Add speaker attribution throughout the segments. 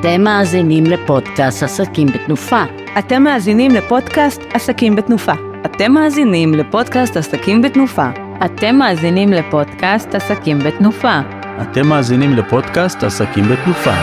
Speaker 1: אתם מאזינים לפודקאסט עסקים בתנופה.
Speaker 2: אתם מאזינים לפודקאסט עסקים בתנופה. אתם מאזינים לפודקאסט עסקים בתנופה.
Speaker 3: אתם מאזינים לפודקאסט עסקים בתנופה.
Speaker 4: אתם מאזינים לפודקאסט עסקים בתנופה.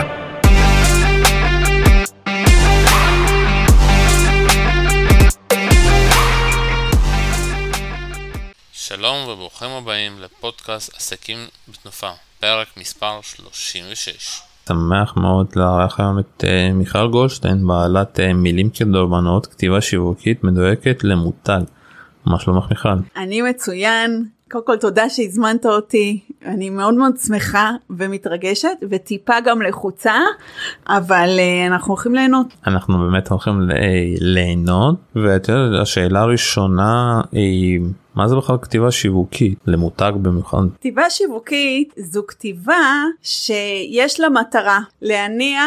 Speaker 5: שלום וברוכים הבאים לפודקאסט עסקים בתנופה, פרק מספר 36.
Speaker 6: שמח מאוד לארח היום את uh, מיכל גולדשטיין בעלת uh, מילים כדורבנות כתיבה שיווקית מדויקת למותג. מה שלומך מיכל?
Speaker 7: אני מצוין. קודם כל תודה שהזמנת אותי, אני מאוד מאוד שמחה ומתרגשת וטיפה גם לחוצה, אבל uh, אנחנו הולכים ליהנות.
Speaker 6: אנחנו באמת הולכים ליהנות, ואת יודעת, השאלה הראשונה היא מה זה בכלל כתיבה שיווקית למותג במיוחד?
Speaker 7: כתיבה שיווקית זו כתיבה שיש לה מטרה להניע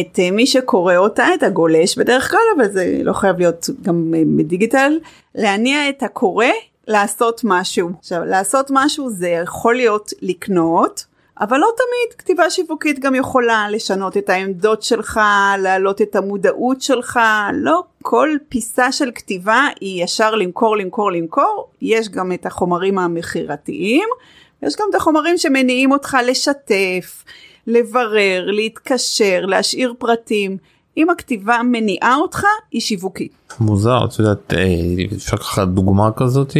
Speaker 7: את מי שקורא אותה, את הגולש בדרך כלל, אבל זה לא חייב להיות גם בדיגיטל, להניע את הקורא לעשות משהו. עכשיו, לעשות משהו זה יכול להיות לקנות, אבל לא תמיד כתיבה שיווקית גם יכולה לשנות את העמדות שלך, להעלות את המודעות שלך, לא כל פיסה של כתיבה היא ישר למכור, למכור, למכור, יש גם את החומרים המכירתיים, יש גם את החומרים שמניעים אותך לשתף, לברר, להתקשר, להשאיר פרטים. אם הכתיבה מניעה אותך, היא שיווקית.
Speaker 6: מוזר, את יודעת, אה, אפשר ככה דוגמה כזאת,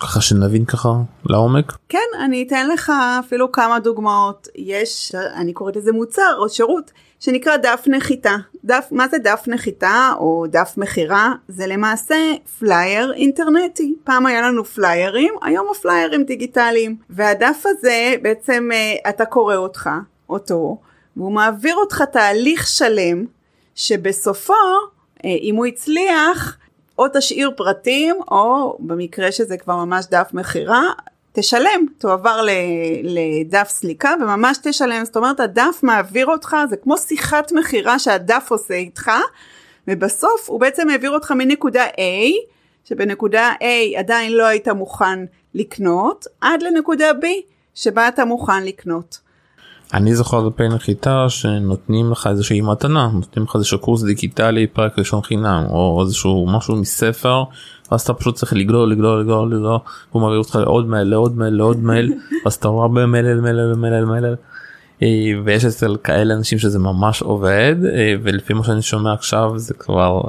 Speaker 6: ככה שנבין ככה לעומק?
Speaker 7: כן, אני אתן לך אפילו כמה דוגמאות. יש, אני קוראת לזה מוצר או שירות, שנקרא דף נחיתה. דף, מה זה דף נחיתה או דף מכירה? זה למעשה פלייר אינטרנטי. פעם היה לנו פליירים, היום הפליירים דיגיטליים. והדף הזה, בעצם אה, אתה קורא אותך, אותו, והוא מעביר אותך תהליך שלם שבסופו, אה, אם הוא הצליח, או תשאיר פרטים, או במקרה שזה כבר ממש דף מכירה, תשלם, תועבר לדף סליקה וממש תשלם, זאת אומרת הדף מעביר אותך, זה כמו שיחת מכירה שהדף עושה איתך, ובסוף הוא בעצם העביר אותך מנקודה A, שבנקודה A עדיין לא היית מוכן לקנות, עד לנקודה B, שבה אתה מוכן לקנות.
Speaker 6: אני זוכר בפי נחיתה שנותנים לך איזושהי מתנה נותנים לך איזשהו קורס דיגיטלי פרק ראשון חינם או איזשהו משהו מספר אז אתה פשוט צריך לגלול לגלול לגלול לגלול הוא מעביר אותך לעוד מייל לעוד מייל לעוד מייל אז אתה רואה הרבה מייל מייל מייל מייל ויש אצל כאלה אנשים שזה ממש עובד אה, ולפי מה שאני שומע עכשיו זה כבר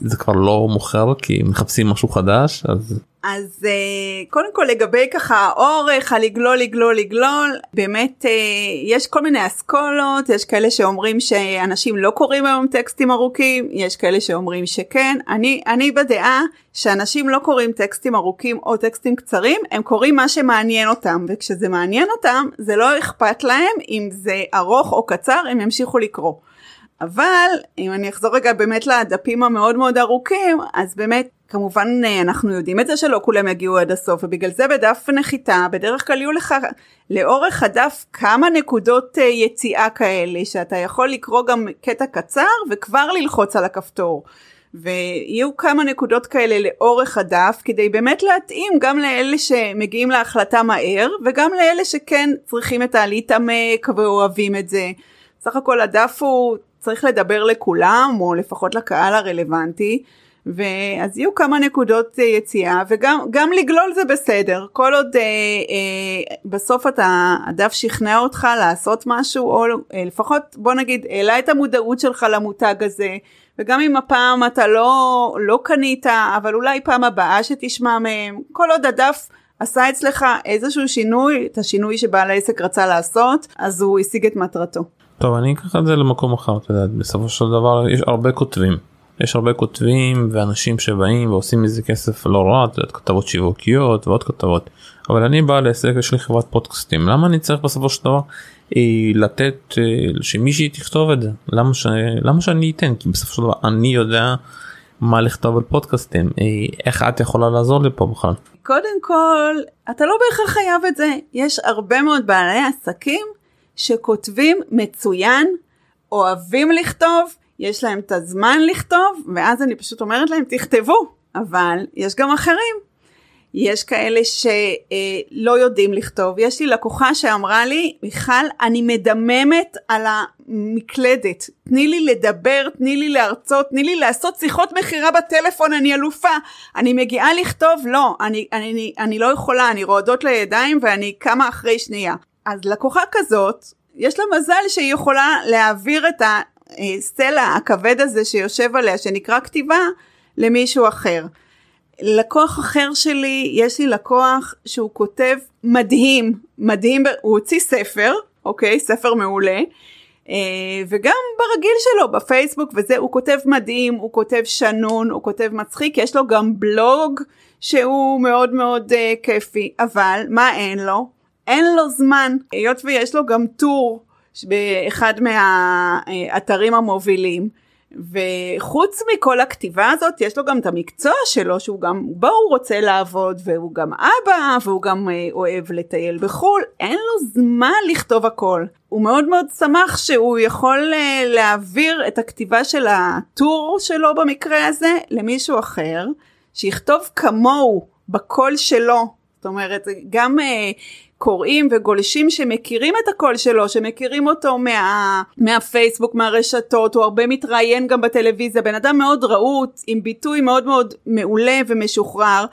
Speaker 6: זה כבר לא מוכר כי מחפשים משהו חדש אז
Speaker 7: אז אה, קודם כל לגבי ככה האורך, הלגלול, לגלול, לגלול, באמת אה, יש כל מיני אסכולות, יש כאלה שאומרים שאנשים לא קוראים היום טקסטים ארוכים, יש כאלה שאומרים שכן. אני, אני בדעה שאנשים לא קוראים טקסטים ארוכים או טקסטים קצרים, הם קוראים מה שמעניין אותם, וכשזה מעניין אותם זה לא אכפת להם אם זה ארוך או קצר, הם ימשיכו לקרוא. אבל אם אני אחזור רגע באמת לדפים המאוד מאוד ארוכים, אז באמת כמובן אה, אנחנו יודעים את זה שלא כולם יגיעו עד הסוף ובגלל זה בדף נחיתה בדרך כלל יהיו לך לאורך הדף כמה נקודות אה, יציאה כאלה שאתה יכול לקרוא גם קטע קצר וכבר ללחוץ על הכפתור. ויהיו כמה נקודות כאלה לאורך הדף כדי באמת להתאים גם לאלה שמגיעים להחלטה מהר וגם לאלה שכן צריכים את הלהתעמק ואוהבים את זה. סך הכל הדף הוא צריך לדבר לכולם או לפחות לקהל הרלוונטי. ואז יהיו כמה נקודות אה, יציאה וגם לגלול זה בסדר כל עוד אה, אה, בסוף אתה הדף שכנע אותך לעשות משהו או אה, לפחות בוא נגיד העלה את המודעות שלך למותג הזה וגם אם הפעם אתה לא לא קנית אבל אולי פעם הבאה שתשמע מהם כל עוד הדף עשה אצלך איזשהו שינוי את השינוי שבעל העסק רצה לעשות אז הוא השיג את מטרתו.
Speaker 6: טוב אני אקח את זה למקום אחר אתה יודע בסופו של דבר יש הרבה כותבים יש הרבה כותבים ואנשים שבאים ועושים מזה כסף לא רע, את יודעת, כתבות שיווקיות ועוד כתבות. אבל אני בעל עסק, יש לי חברת פודקאסטים, למה אני צריך בסופו של דבר אה, לתת אה, שמישהי תכתוב את זה? למה, ש... למה שאני אתן? כי בסופו של דבר אני יודע מה לכתוב על פודקאסטים, אה, איך את יכולה לעזור לי פה בכלל?
Speaker 7: קודם כל, אתה לא בהכרח חייב את זה, יש הרבה מאוד בעלי עסקים שכותבים מצוין, אוהבים לכתוב, יש להם את הזמן לכתוב, ואז אני פשוט אומרת להם, תכתבו, אבל יש גם אחרים. יש כאלה שלא יודעים לכתוב. יש לי לקוחה שאמרה לי, מיכל, אני מדממת על המקלדת. תני לי לדבר, תני לי להרצות, תני לי לעשות שיחות מכירה בטלפון, אני אלופה. אני מגיעה לכתוב, לא, אני, אני, אני, אני לא יכולה, אני רועדות לידיים ואני קמה אחרי שנייה. אז לקוחה כזאת, יש לה מזל שהיא יכולה להעביר את הסלע הכבד הזה שיושב עליה, שנקרא כתיבה, למישהו אחר. לקוח אחר שלי, יש לי לקוח שהוא כותב מדהים, מדהים, הוא הוציא ספר, אוקיי, ספר מעולה, אה, וגם ברגיל שלו בפייסבוק וזה, הוא כותב מדהים, הוא כותב שנון, הוא כותב מצחיק, יש לו גם בלוג שהוא מאוד מאוד אה, כיפי, אבל מה אין לו? אין לו זמן, היות ויש לו גם טור באחד מהאתרים המובילים. וחוץ מכל הכתיבה הזאת יש לו גם את המקצוע שלו שהוא גם בו הוא רוצה לעבוד והוא גם אבא והוא גם אה, אוהב לטייל בחו"ל אין לו זמן לכתוב הכל הוא מאוד מאוד שמח שהוא יכול אה, להעביר את הכתיבה של הטור שלו במקרה הזה למישהו אחר שיכתוב כמוהו בקול שלו זאת אומרת גם אה, קוראים וגולשים שמכירים את הקול שלו, שמכירים אותו מה, מהפייסבוק, מהרשתות, הוא הרבה מתראיין גם בטלוויזיה, בן אדם מאוד רהוט, עם ביטוי מאוד מאוד מעולה ומשוחרר,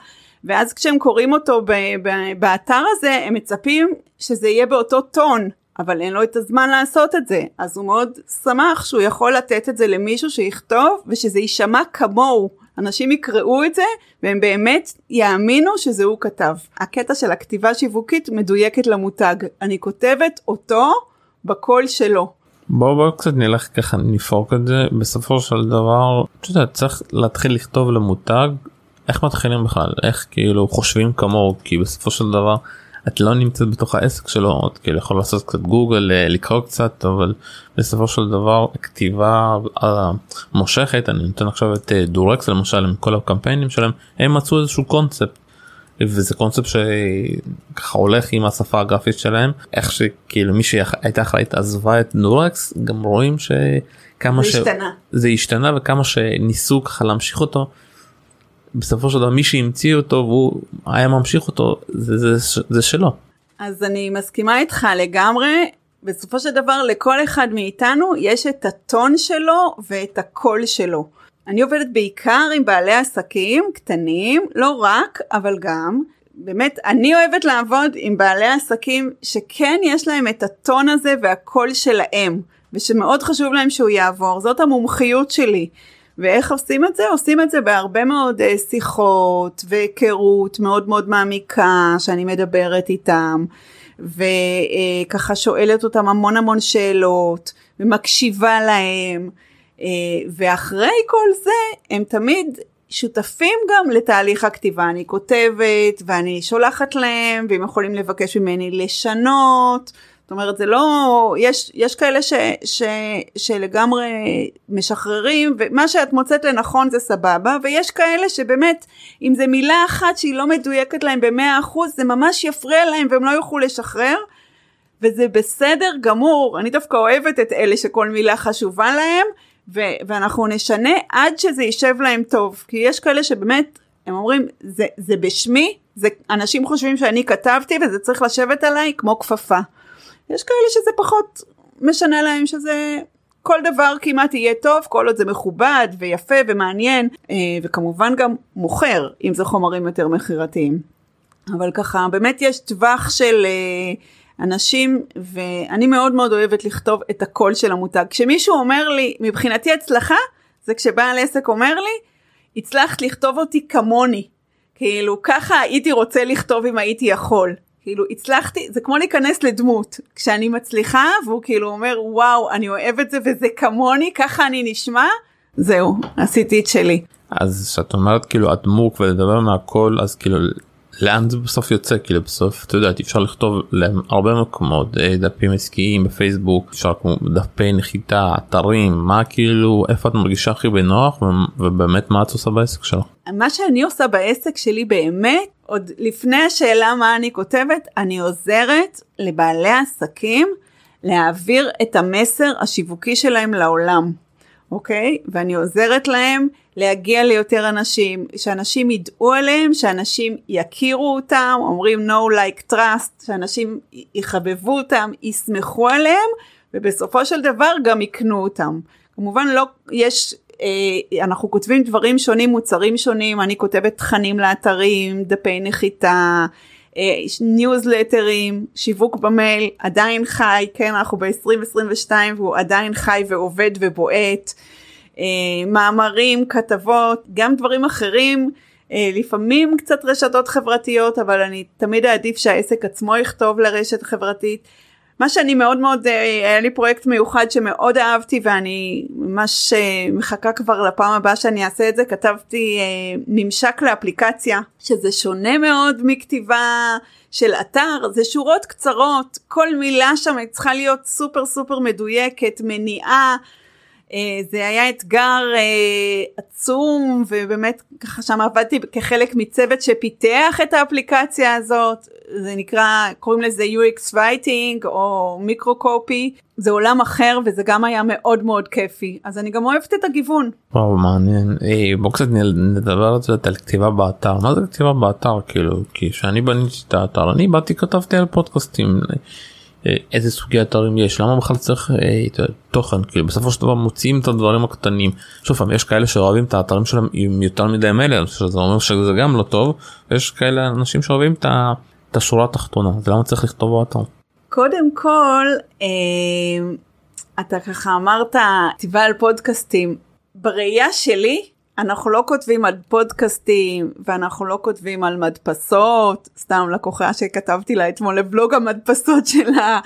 Speaker 7: ואז כשהם קוראים אותו ב, ב, באתר הזה, הם מצפים שזה יהיה באותו טון. אבל אין לו את הזמן לעשות את זה, אז הוא מאוד שמח שהוא יכול לתת את זה למישהו שיכתוב ושזה יישמע כמוהו. אנשים יקראו את זה והם באמת יאמינו שזה הוא כתב. הקטע של הכתיבה שיווקית מדויקת למותג. אני כותבת אותו בקול שלו.
Speaker 6: בואו בואו קצת נלך ככה נפרוק את זה בסופו של דבר אתה יודע, צריך להתחיל לכתוב למותג איך מתחילים בכלל איך כאילו חושבים כמוהו כי בסופו של דבר את לא נמצאת בתוך העסק שלו את כאילו יכול לעשות קצת גוגל אה, לקרוא קצת אבל בסופו של דבר כתיבה מושכת. אני נותן עכשיו את אה, דורקס למשל עם כל הקמפיינים שלהם. הם מצאו איזשהו קונספט. וזה קונספט שככה הולך עם השפה הגרפית שלהם. איך שכאילו מי שהייתה אחראית עזבה את דורקס גם רואים שכמה
Speaker 7: זה ש... השתנה.
Speaker 6: זה השתנה וכמה שניסו ככה להמשיך אותו בסופו של דבר מי שהמציא אותו והוא היה ממשיך אותו זה, זה, זה שלו.
Speaker 7: אז אני מסכימה איתך לגמרי. בסופו של דבר לכל אחד מאיתנו יש את הטון שלו ואת הקול שלו. אני עובדת בעיקר עם בעלי עסקים קטנים, לא רק, אבל גם. באמת, אני אוהבת לעבוד עם בעלי עסקים שכן יש להם את הטון הזה והקול שלהם, ושמאוד חשוב להם שהוא יעבור, זאת המומחיות שלי. ואיך עושים את זה? עושים את זה בהרבה מאוד uh, שיחות והיכרות מאוד מאוד מעמיקה שאני מדברת איתם וככה uh, שואלת אותם המון המון שאלות ומקשיבה להם uh, ואחרי כל זה הם תמיד שותפים גם לתהליך הכתיבה אני כותבת ואני שולחת להם והם יכולים לבקש ממני לשנות זאת אומרת זה לא, יש, יש כאלה ש, ש, שלגמרי משחררים ומה שאת מוצאת לנכון זה סבבה ויש כאלה שבאמת אם זה מילה אחת שהיא לא מדויקת להם במאה אחוז זה ממש יפריע להם והם לא יוכלו לשחרר וזה בסדר גמור אני דווקא אוהבת את אלה שכל מילה חשובה להם ו- ואנחנו נשנה עד שזה יישב להם טוב כי יש כאלה שבאמת הם אומרים זה, זה בשמי זה אנשים חושבים שאני כתבתי וזה צריך לשבת עליי כמו כפפה. יש כאלה שזה פחות משנה להם שזה כל דבר כמעט יהיה טוב כל עוד זה מכובד ויפה ומעניין אה, וכמובן גם מוכר אם זה חומרים יותר מכירתיים. אבל ככה באמת יש טווח של אה, אנשים ואני מאוד מאוד אוהבת לכתוב את הקול של המותג. כשמישהו אומר לי מבחינתי הצלחה זה כשבעל עסק אומר לי הצלחת לכתוב אותי כמוני. כאילו ככה הייתי רוצה לכתוב אם הייתי יכול. כאילו הצלחתי זה כמו להיכנס לדמות כשאני מצליחה והוא כאילו אומר וואו אני אוהב את זה וזה כמוני ככה אני נשמע זהו עשיתי את שלי.
Speaker 6: אז כשאת אומרת כאילו הדמוק ולדבר מהכל אז כאילו לאן זה בסוף יוצא כאילו בסוף אתה יודע אפשר לכתוב להרבה מקומות אה, דפים עסקיים בפייסבוק אפשר כמו דפי נחיתה אתרים מה כאילו איפה את מרגישה הכי בנוח ובאמת מה את עושה בעסק שלך.
Speaker 7: מה שאני עושה בעסק שלי באמת עוד לפני השאלה מה אני כותבת אני עוזרת לבעלי עסקים להעביר את המסר השיווקי שלהם לעולם. אוקיי? ואני עוזרת להם להגיע ליותר אנשים, שאנשים ידעו עליהם, שאנשים יכירו אותם, אומרים no like trust, שאנשים יחבבו אותם, יסמכו עליהם, ובסופו של דבר גם יקנו אותם. כמובן לא, יש, אנחנו כותבים דברים שונים, מוצרים שונים, אני כותבת תכנים לאתרים, דפי נחיתה, אה, ניוזלטרים, שיווק במייל, עדיין חי, כן, אנחנו ב-2022 והוא עדיין חי ועובד ובועט. אה, מאמרים, כתבות, גם דברים אחרים, אה, לפעמים קצת רשתות חברתיות, אבל אני תמיד אעדיף שהעסק עצמו יכתוב לרשת חברתית. מה שאני מאוד מאוד, אה, היה לי פרויקט מיוחד שמאוד אהבתי ואני ממש מחכה כבר לפעם הבאה שאני אעשה את זה, כתבתי ממשק לאפליקציה, שזה שונה מאוד מכתיבה של אתר, זה שורות קצרות, כל מילה שם צריכה להיות סופר סופר מדויקת, מניעה. אה, זה היה אתגר אה, עצום ובאמת ככה שם עבדתי כחלק מצוות שפיתח את האפליקציה הזאת. זה נקרא קוראים לזה UX Writing או מיקרו קופי זה עולם אחר וזה גם היה מאוד מאוד כיפי. אז אני גם אוהבת את הגיוון.
Speaker 6: וואו מעניין. אי, בוא קצת נדבר על זה על כתיבה באתר. מה זה כתיבה באתר כאילו? כי כשאני בניתי את האתר אני באתי כתבתי על פודקאסטים. אה, איזה סוגי אתרים יש למה בכלל צריך אה, תוכן כאילו בסופו של דבר מוציאים את הדברים הקטנים. שוב פעם יש כאלה שאוהבים את האתרים שלהם עם יותר מדי מלל שזה אומר שזה גם לא טוב יש כאלה אנשים שאוהבים את, את השורה התחתונה אז למה צריך לכתוב באתר.
Speaker 7: קודם כל אה, אתה ככה אמרת כתיבה על פודקאסטים. בראייה שלי אנחנו לא כותבים על פודקאסטים ואנחנו לא כותבים על מדפסות, סתם לקוחה שכתבתי לה אתמול לבלוג המדפסות שלה,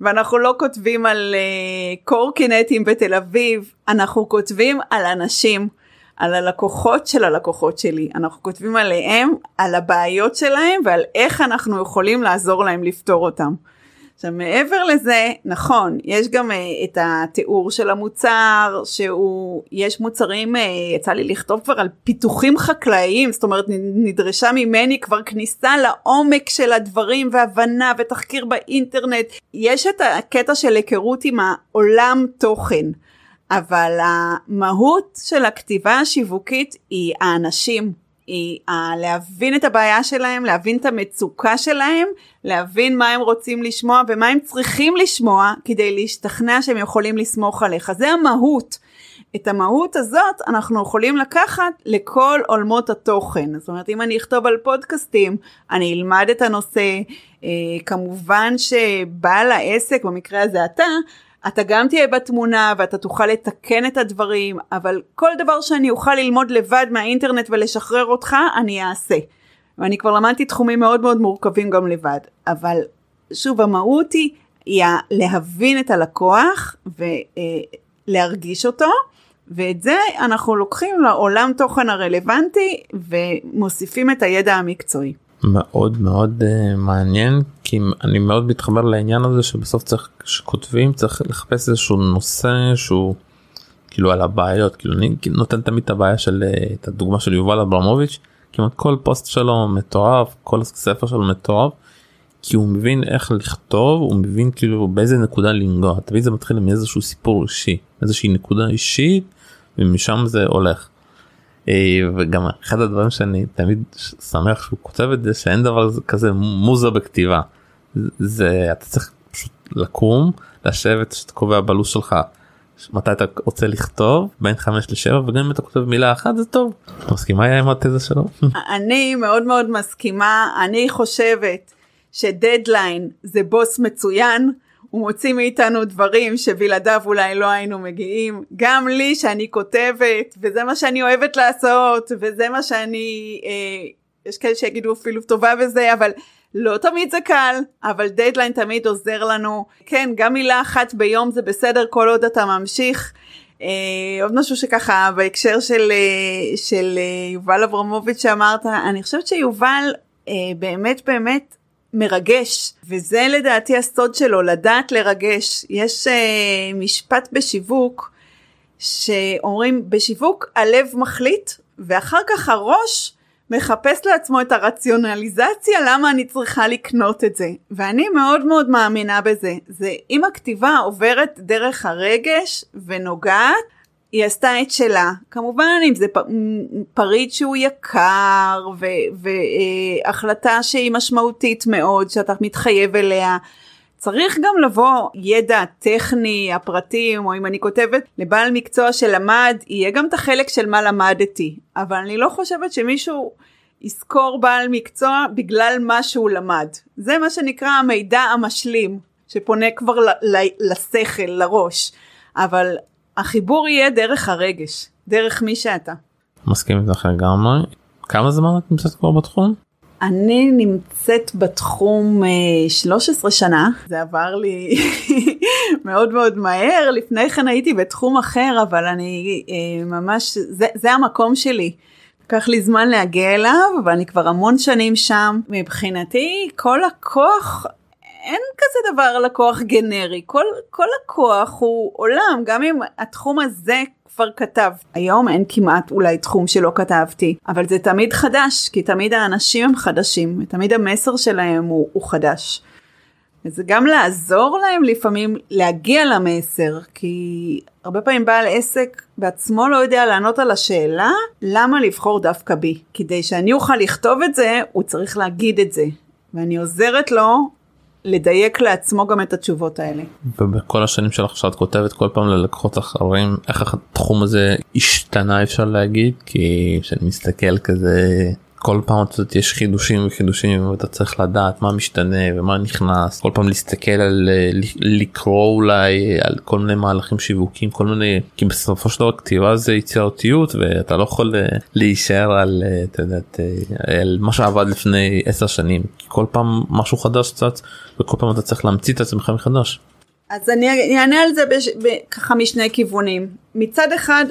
Speaker 7: ואנחנו לא כותבים על uh, קורקינטים בתל אביב, אנחנו כותבים על אנשים, על הלקוחות של הלקוחות שלי, אנחנו כותבים עליהם, על הבעיות שלהם ועל איך אנחנו יכולים לעזור להם לפתור אותם. עכשיו מעבר לזה, נכון, יש גם uh, את התיאור של המוצר, שהוא, יש מוצרים, uh, יצא לי לכתוב כבר על פיתוחים חקלאיים, זאת אומרת נדרשה ממני כבר כניסה לעומק של הדברים והבנה ותחקיר באינטרנט. יש את הקטע של היכרות עם העולם תוכן. אבל המהות של הכתיבה השיווקית היא האנשים, היא להבין את הבעיה שלהם, להבין את המצוקה שלהם, להבין מה הם רוצים לשמוע ומה הם צריכים לשמוע כדי להשתכנע שהם יכולים לסמוך עליך. זה המהות. את המהות הזאת אנחנו יכולים לקחת לכל עולמות התוכן. זאת אומרת, אם אני אכתוב על פודקאסטים, אני אלמד את הנושא, אה, כמובן שבעל העסק, במקרה הזה אתה, אתה גם תהיה בתמונה ואתה תוכל לתקן את הדברים, אבל כל דבר שאני אוכל ללמוד לבד מהאינטרנט ולשחרר אותך, אני אעשה. ואני כבר למדתי תחומים מאוד מאוד מורכבים גם לבד. אבל שוב, המהות היא, היא להבין את הלקוח ולהרגיש אותו, ואת זה אנחנו לוקחים לעולם תוכן הרלוונטי ומוסיפים את הידע המקצועי.
Speaker 6: מאוד מאוד uh, מעניין כי אני מאוד מתחבר לעניין הזה שבסוף צריך כשכותבים צריך לחפש איזשהו נושא שהוא כאילו על הבעיות כאילו אני נותן תמיד את הבעיה של uh, את הדוגמה של יובל אברמוביץ' כמעט כל פוסט שלו מטורף כל ספר שלו מטורף כי הוא מבין איך לכתוב הוא מבין כאילו באיזה נקודה לנגוע תמיד זה מתחיל עם איזשהו סיפור אישי איזושהי נקודה אישית ומשם זה הולך. אה, וגם אחד הדברים שאני תמיד שמח שהוא כותב את זה שאין דבר כזה מוזה בכתיבה זה אתה צריך פשוט לקום לשבת שאתה קובע בלו"ז שלך מתי אתה רוצה לכתוב בין 5 ל-7 וגם אם אתה כותב מילה אחת זה טוב. מסכימה עם התזה שלו?
Speaker 7: אני מאוד מאוד מסכימה אני חושבת שדדליין זה בוס מצוין. הוא מוציא מאיתנו דברים שבלעדיו אולי לא היינו מגיעים. גם לי שאני כותבת, וזה מה שאני אוהבת לעשות, וזה מה שאני, אה, יש כאלה שיגידו אפילו טובה בזה, אבל לא תמיד זה קל, אבל דדליין תמיד עוזר לנו. כן, גם מילה אחת ביום זה בסדר כל עוד אתה ממשיך. אה, עוד משהו שככה בהקשר של, אה, של אה, יובל אברמוביץ' שאמרת, אני חושבת שיובל אה, באמת באמת מרגש, וזה לדעתי הסוד שלו, לדעת לרגש. יש uh, משפט בשיווק שאומרים, בשיווק הלב מחליט, ואחר כך הראש מחפש לעצמו את הרציונליזציה למה אני צריכה לקנות את זה. ואני מאוד מאוד מאמינה בזה. זה אם הכתיבה עוברת דרך הרגש ונוגעת, היא עשתה את שלה. כמובן אם זה פריט שהוא יקר והחלטה שהיא משמעותית מאוד שאתה מתחייב אליה. צריך גם לבוא ידע טכני, הפרטים, או אם אני כותבת לבעל מקצוע שלמד, יהיה גם את החלק של מה למדתי. אבל אני לא חושבת שמישהו יזכור בעל מקצוע בגלל מה שהוא למד. זה מה שנקרא המידע המשלים, שפונה כבר לשכל, לראש. אבל החיבור יהיה דרך הרגש, דרך מי שאתה.
Speaker 6: מסכים איתך לגמרי. כמה זמן את נמצאת כבר בתחום?
Speaker 7: אני נמצאת בתחום 13 אה, שנה, זה עבר לי מאוד מאוד מהר, לפני כן הייתי בתחום אחר, אבל אני אה, ממש, זה, זה המקום שלי. לקח לי זמן להגיע אליו, ואני כבר המון שנים שם. מבחינתי, כל לקוח, אין כזה דבר לקוח גנרי, כל, כל לקוח הוא עולם, גם אם התחום הזה כבר כתב. היום אין כמעט אולי תחום שלא כתבתי, אבל זה תמיד חדש, כי תמיד האנשים הם חדשים, ותמיד המסר שלהם הוא, הוא חדש. וזה גם לעזור להם לפעמים להגיע למסר, כי הרבה פעמים בעל עסק בעצמו לא יודע לענות על השאלה למה לבחור דווקא בי. כדי שאני אוכל לכתוב את זה, הוא צריך להגיד את זה. ואני עוזרת לו לדייק לעצמו גם את התשובות האלה.
Speaker 6: ובכל השנים שלך שאת כותבת כל פעם ללקוחות אחרים איך התחום הזה השתנה אפשר להגיד כי כשאני מסתכל כזה כל פעם את יודעת, יש חידושים וחידושים ואתה צריך לדעת מה משתנה ומה נכנס. כל פעם להסתכל על לקרוא אולי על כל מיני מהלכים שיווקים כל מיני כי בסופו של דבר כתיבה זה יצירתיות ואתה לא יכול אה, להישאר על אה, יודעת אה, על מה שעבד לפני 10 שנים. כל פעם משהו חדש צץ וכל פעם אתה צריך להמציא את עצמך מחדש.
Speaker 7: אז אני אענה על זה ככה משני כיוונים. מצד אחד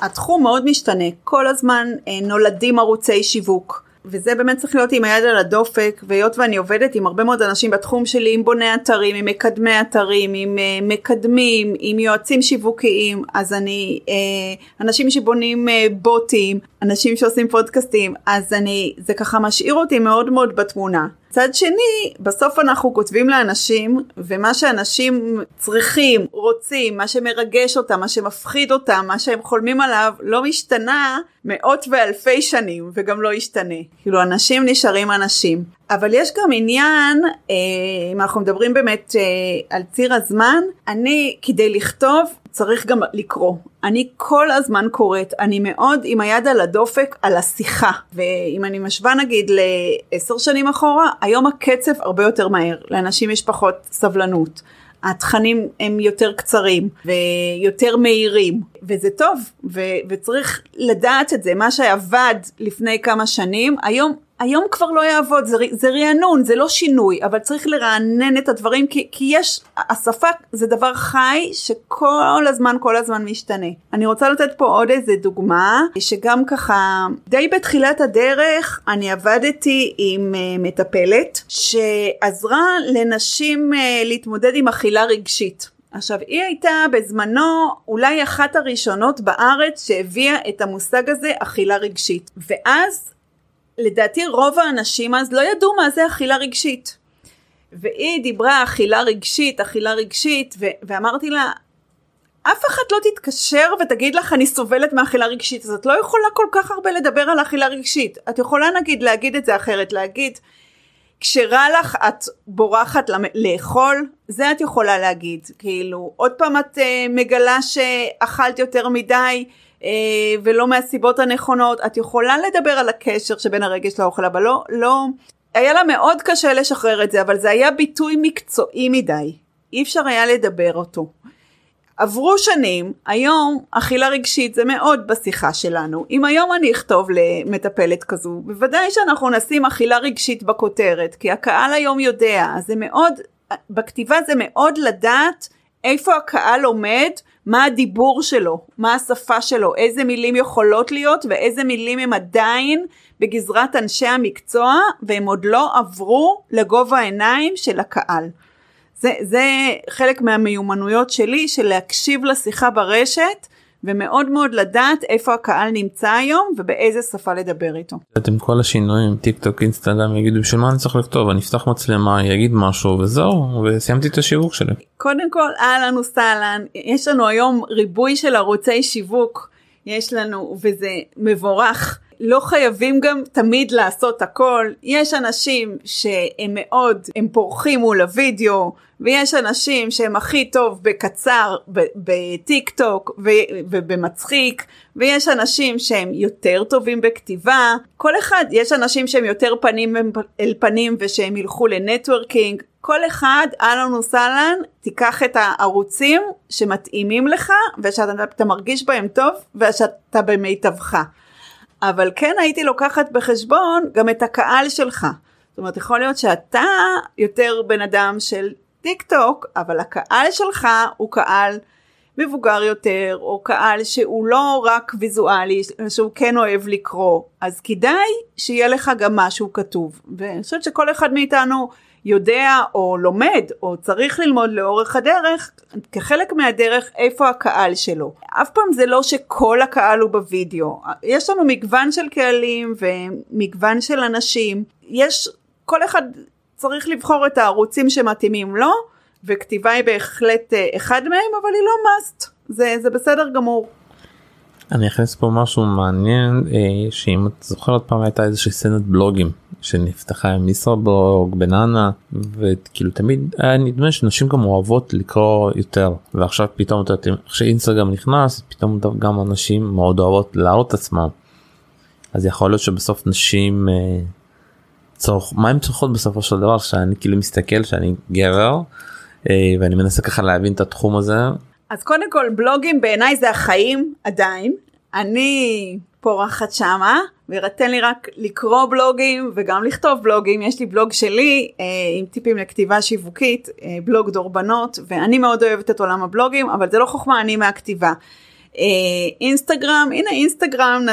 Speaker 7: התחום מאוד משתנה, כל הזמן אה, נולדים ערוצי שיווק. וזה באמת צריך להיות עם היד על הדופק, והיות ואני עובדת עם הרבה מאוד אנשים בתחום שלי, עם בוני אתרים, עם מקדמי אתרים, עם uh, מקדמים, עם יועצים שיווקיים, אז אני, uh, אנשים שבונים uh, בוטים, אנשים שעושים פודקאסטים, אז אני, זה ככה משאיר אותי מאוד מאוד בתמונה. מצד שני, בסוף אנחנו כותבים לאנשים, ומה שאנשים צריכים, רוצים, מה שמרגש אותם, מה שמפחיד אותם, מה שהם חולמים עליו, לא משתנה מאות ואלפי שנים, וגם לא ישתנה. כאילו, אנשים נשארים אנשים. אבל יש גם עניין, אה, אם אנחנו מדברים באמת אה, על ציר הזמן, אני, כדי לכתוב, צריך גם לקרוא. אני כל הזמן קוראת, אני מאוד עם היד על הדופק על השיחה. ואם אני משווה נגיד לעשר שנים אחורה, היום הקצב הרבה יותר מהר, לאנשים יש פחות סבלנות. התכנים הם יותר קצרים ויותר מהירים וזה טוב ו- וצריך לדעת את זה מה שעבד לפני כמה שנים היום היום כבר לא יעבוד, זה, זה רענון, זה לא שינוי, אבל צריך לרענן את הדברים, כי, כי יש, השפה זה דבר חי שכל הזמן, כל הזמן משתנה. אני רוצה לתת פה עוד איזה דוגמה, שגם ככה, די בתחילת הדרך, אני עבדתי עם uh, מטפלת, שעזרה לנשים uh, להתמודד עם אכילה רגשית. עכשיו היא הייתה בזמנו אולי אחת הראשונות בארץ שהביאה את המושג הזה אכילה רגשית ואז לדעתי רוב האנשים אז לא ידעו מה זה אכילה רגשית. והיא דיברה אכילה רגשית, אכילה רגשית, ו- ואמרתי לה, אף אחד לא תתקשר ותגיד לך אני סובלת מאכילה רגשית, אז את לא יכולה כל כך הרבה לדבר על אכילה רגשית. את יכולה נגיד להגיד את זה אחרת, להגיד, כשרע לך את בורחת לאכול, זה את יכולה להגיד. כאילו, עוד פעם את uh, מגלה שאכלת יותר מדי, ולא מהסיבות הנכונות. את יכולה לדבר על הקשר שבין הרגש לאוכל, אבל לא, לא, היה לה מאוד קשה לשחרר את זה, אבל זה היה ביטוי מקצועי מדי. אי אפשר היה לדבר אותו. עברו שנים, היום אכילה רגשית זה מאוד בשיחה שלנו. אם היום אני אכתוב למטפלת כזו, בוודאי שאנחנו נשים אכילה רגשית בכותרת, כי הקהל היום יודע, זה מאוד, בכתיבה זה מאוד לדעת איפה הקהל עומד מה הדיבור שלו, מה השפה שלו, איזה מילים יכולות להיות ואיזה מילים הם עדיין בגזרת אנשי המקצוע והם עוד לא עברו לגובה העיניים של הקהל. זה, זה חלק מהמיומנויות שלי של להקשיב לשיחה ברשת ומאוד מאוד לדעת איפה הקהל נמצא היום ובאיזה שפה לדבר איתו.
Speaker 6: עם כל השינויים טיק טוק אינסטגרם יגידו בשביל מה אני צריך לכתוב אני אפתח מצלמה יגיד משהו וזהו וסיימתי את השיווק שלי.
Speaker 7: קודם כל אהלן וסהלן יש לנו היום ריבוי של ערוצי שיווק יש לנו וזה מבורך. לא חייבים גם תמיד לעשות הכל, יש אנשים שהם מאוד, הם פורחים מול הוידאו, ויש אנשים שהם הכי טוב בקצר בטיק טוק ובמצחיק, ויש אנשים שהם יותר טובים בכתיבה, כל אחד, יש אנשים שהם יותר פנים אל פנים ושהם ילכו לנטוורקינג, כל אחד, אהלן וסהלן, תיקח את הערוצים שמתאימים לך ושאתה מרגיש בהם טוב ושאתה במיטבך. אבל כן הייתי לוקחת בחשבון גם את הקהל שלך. זאת אומרת, יכול להיות שאתה יותר בן אדם של טיק טוק, אבל הקהל שלך הוא קהל מבוגר יותר, או קהל שהוא לא רק ויזואלי, שהוא כן אוהב לקרוא, אז כדאי שיהיה לך גם משהו כתוב. ואני חושבת שכל אחד מאיתנו יודע או לומד או צריך ללמוד לאורך הדרך, כחלק מהדרך איפה הקהל שלו. אף פעם זה לא שכל הקהל הוא בווידאו, יש לנו מגוון של קהלים ומגוון של אנשים, יש, כל אחד צריך לבחור את הערוצים שמתאימים לו, וכתיבה היא בהחלט אה, אחד מהם, אבל היא לא must, זה, זה בסדר גמור.
Speaker 6: אני אכניס פה משהו מעניין אה, שאם את זוכרת פעם הייתה איזושהי סצנת בלוגים שנפתחה עם ישראבלוג בננה וכאילו תמיד היה נדמה שנשים גם אוהבות לקרוא יותר ועכשיו פתאום אתה יודע כשאינסטגרם נכנס פתאום גם אנשים מאוד אוהבות להראות עצמם. אז יכול להיות שבסוף נשים אה, צורך מה הן צורכות בסופו של דבר שאני כאילו מסתכל שאני גבר אה, ואני מנסה ככה להבין את התחום הזה
Speaker 7: אז קודם כל בלוגים בעיניי זה החיים עדיין. אני פורחת שמה, ותן לי רק לקרוא בלוגים וגם לכתוב בלוגים. יש לי בלוג שלי אה, עם טיפים לכתיבה שיווקית, אה, בלוג דורבנות, ואני מאוד אוהבת את עולם הבלוגים, אבל זה לא חוכמה, אני מהכתיבה. אה, אינסטגרם, הנה אינסטגרם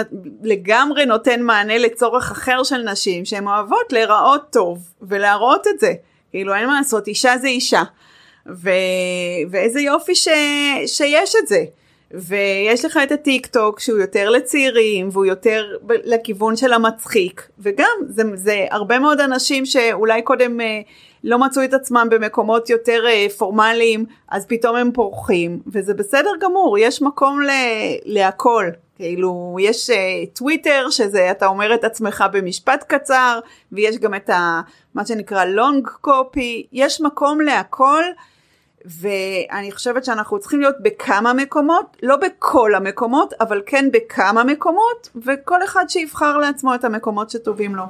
Speaker 7: לגמרי נותן מענה לצורך אחר של נשים שהן אוהבות להיראות טוב ולהראות את זה. כאילו אין מה לעשות, אישה זה אישה. ו... ואיזה יופי ש... שיש את זה. ויש לך את הטיק טוק שהוא יותר לצעירים והוא יותר לכיוון של המצחיק. וגם זה, זה הרבה מאוד אנשים שאולי קודם אה, לא מצאו את עצמם במקומות יותר אה, פורמליים אז פתאום הם פורחים. וזה בסדר גמור יש מקום ל, להכל. כאילו יש אה, טוויטר שזה אתה אומר את עצמך במשפט קצר ויש גם את ה, מה שנקרא long copy יש מקום להכל. ואני חושבת שאנחנו צריכים להיות בכמה מקומות, לא בכל המקומות, אבל כן בכמה מקומות, וכל אחד שיבחר לעצמו את המקומות שטובים לו.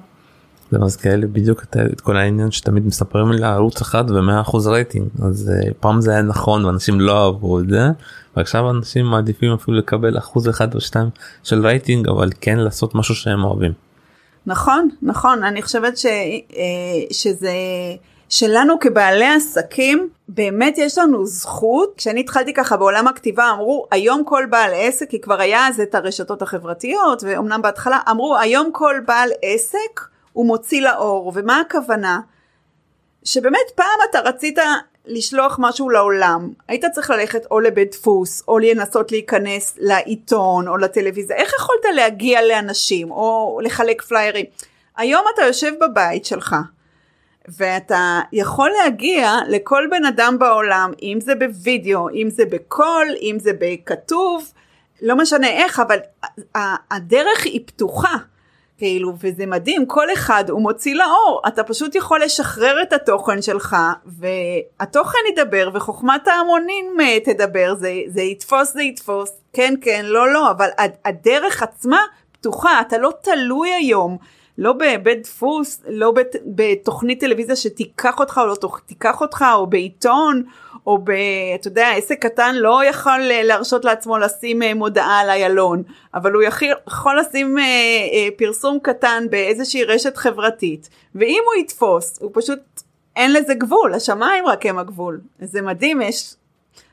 Speaker 6: זה מזכיר לי בדיוק את, את כל העניין שתמיד מספרים לי ערוץ אחד ומאה אחוז רייטינג אז אה, פעם זה היה נכון ואנשים לא אהבו את זה ועכשיו אנשים מעדיפים אפילו לקבל אחוז אחד או שתיים של רייטינג אבל כן לעשות משהו שהם אוהבים.
Speaker 7: נכון נכון אני חושבת ש, uh, שזה. שלנו כבעלי עסקים באמת יש לנו זכות. כשאני התחלתי ככה בעולם הכתיבה אמרו היום כל בעל עסק כי כבר היה אז את הרשתות החברתיות ואומנם בהתחלה אמרו היום כל בעל עסק הוא מוציא לאור ומה הכוונה? שבאמת פעם אתה רצית לשלוח משהו לעולם. היית צריך ללכת או לבית דפוס או לנסות להיכנס לעיתון או לטלוויזיה. איך יכולת להגיע לאנשים או לחלק פליירים? היום אתה יושב בבית שלך ואתה יכול להגיע לכל בן אדם בעולם, אם זה בווידאו, אם זה בקול, אם זה בכתוב, לא משנה איך, אבל הדרך היא פתוחה. כאילו, וזה מדהים, כל אחד הוא מוציא לאור, אתה פשוט יכול לשחרר את התוכן שלך, והתוכן ידבר, וחוכמת ההמונים אה, תדבר, זה, זה יתפוס, זה יתפוס, כן, כן, לא, לא, אבל הדרך עצמה פתוחה, אתה לא תלוי היום לא בבית דפוס, לא בת, בתוכנית טלוויזיה שתיקח אותך או לא תיקח אותך, או בעיתון, או ב... אתה יודע, עסק קטן לא יכול להרשות לעצמו לשים אה, מודעה על איילון, אבל הוא יכול, לשים אה, אה, פרסום קטן באיזושהי רשת חברתית, ואם הוא יתפוס, הוא פשוט, אין לזה גבול, השמיים רק הם הגבול. זה מדהים, יש...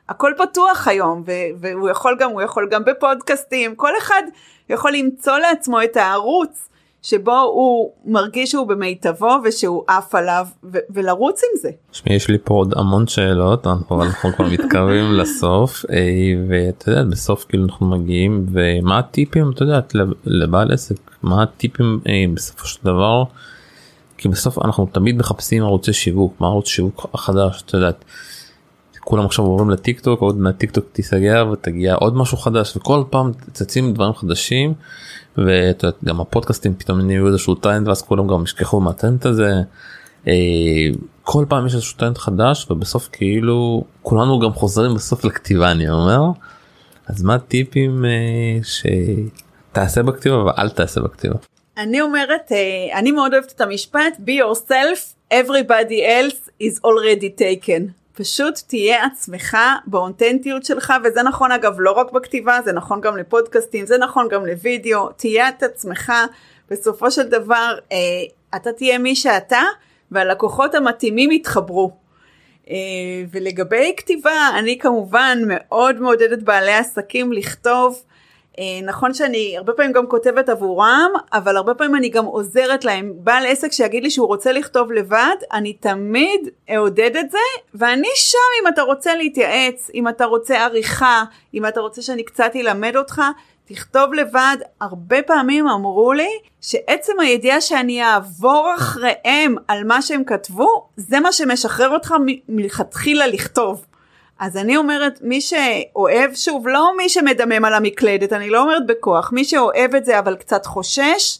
Speaker 7: הכל פתוח היום, והוא יכול גם, הוא יכול גם בפודקאסטים, כל אחד יכול למצוא לעצמו את הערוץ שבו הוא מרגיש שהוא במיטבו ושהוא עף עליו ו- ולרוץ עם זה.
Speaker 6: תשמעי, יש לי פה עוד המון שאלות אנחנו אנחנו כבר מתקרבים לסוף אה, ואתה יודע בסוף כאילו אנחנו מגיעים ומה הטיפים את יודעת לב- לבעל עסק מה הטיפים אה, בסופו של דבר. כי בסוף אנחנו תמיד מחפשים ערוצי שיווק מה ערוץ שיווק החדש את יודעת. כולם עכשיו עוברים לטיק טוק עוד מעט הטיק טוק תיסגר ותגיע עוד משהו חדש וכל פעם צצים דברים חדשים. ואת יודעת, גם הפודקאסטים פתאום נהיו איזשהו טרנד ואז כולם גם ישכחו מהטרנד הזה. אה, כל פעם יש איזשהו טרנד חדש ובסוף כאילו כולנו גם חוזרים בסוף לכתיבה אני אומר. אז מה הטיפים אה, שתעשה בכתיבה ואל תעשה בכתיבה.
Speaker 7: אני אומרת, אה, אני מאוד אוהבת את המשפט, be yourself, everybody else is already taken. פשוט תהיה עצמך באותנטיות שלך, וזה נכון אגב לא רק בכתיבה, זה נכון גם לפודקאסטים, זה נכון גם לוידאו, תהיה את עצמך, בסופו של דבר אה, אתה תהיה מי שאתה, והלקוחות המתאימים יתחברו. אה, ולגבי כתיבה, אני כמובן מאוד מעודדת בעלי עסקים לכתוב. אה, נכון שאני הרבה פעמים גם כותבת עבורם, אבל הרבה פעמים אני גם עוזרת להם. בעל עסק שיגיד לי שהוא רוצה לכתוב לבד, אני תמיד אעודד את זה, ואני שם אם אתה רוצה להתייעץ, אם אתה רוצה עריכה, אם אתה רוצה שאני קצת אלמד אותך, תכתוב לבד. הרבה פעמים אמרו לי שעצם הידיעה שאני אעבור אחריהם על מה שהם כתבו, זה מה שמשחרר אותך מלכתחילה לכתוב. אז אני אומרת, מי שאוהב, שוב, לא מי שמדמם על המקלדת, אני לא אומרת בכוח, מי שאוהב את זה אבל קצת חושש,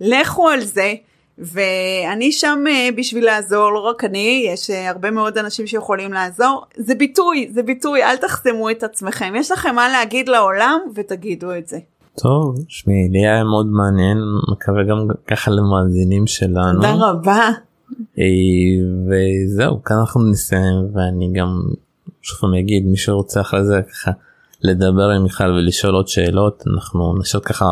Speaker 7: לכו על זה. ואני שם אה, בשביל לעזור, לא רק אני, יש אה, הרבה מאוד אנשים שיכולים לעזור. זה ביטוי, זה ביטוי, אל תחסמו את עצמכם. יש לכם מה להגיד לעולם ותגידו את זה.
Speaker 6: טוב, שמי, לי היה מאוד מעניין, מקווה גם ככה למאזינים שלנו.
Speaker 7: תודה רבה.
Speaker 6: אה, וזהו, כאן אנחנו נסיים ואני גם שוב פעם אגיד מי שרוצה אחרי זה ככה לדבר עם מיכל ולשאול עוד שאלות אנחנו נשאיר ככה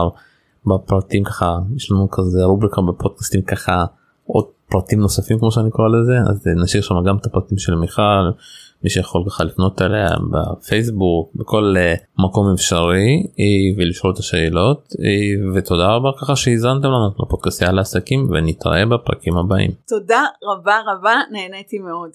Speaker 6: בפרטים ככה יש לנו כזה רובריקה בפודקאסטים ככה עוד פרטים נוספים כמו שאני קורא לזה אז נשאיר שם גם את הפרטים של מיכל מי שיכול ככה לפנות אליה בפייסבוק בכל אה, מקום אפשרי אה, ולשאול את השאלות אה, ותודה רבה ככה שהאזנתם לנו לפודקאסט על העסקים ונתראה בפרקים הבאים.
Speaker 7: תודה רבה רבה, נהניתי מאוד.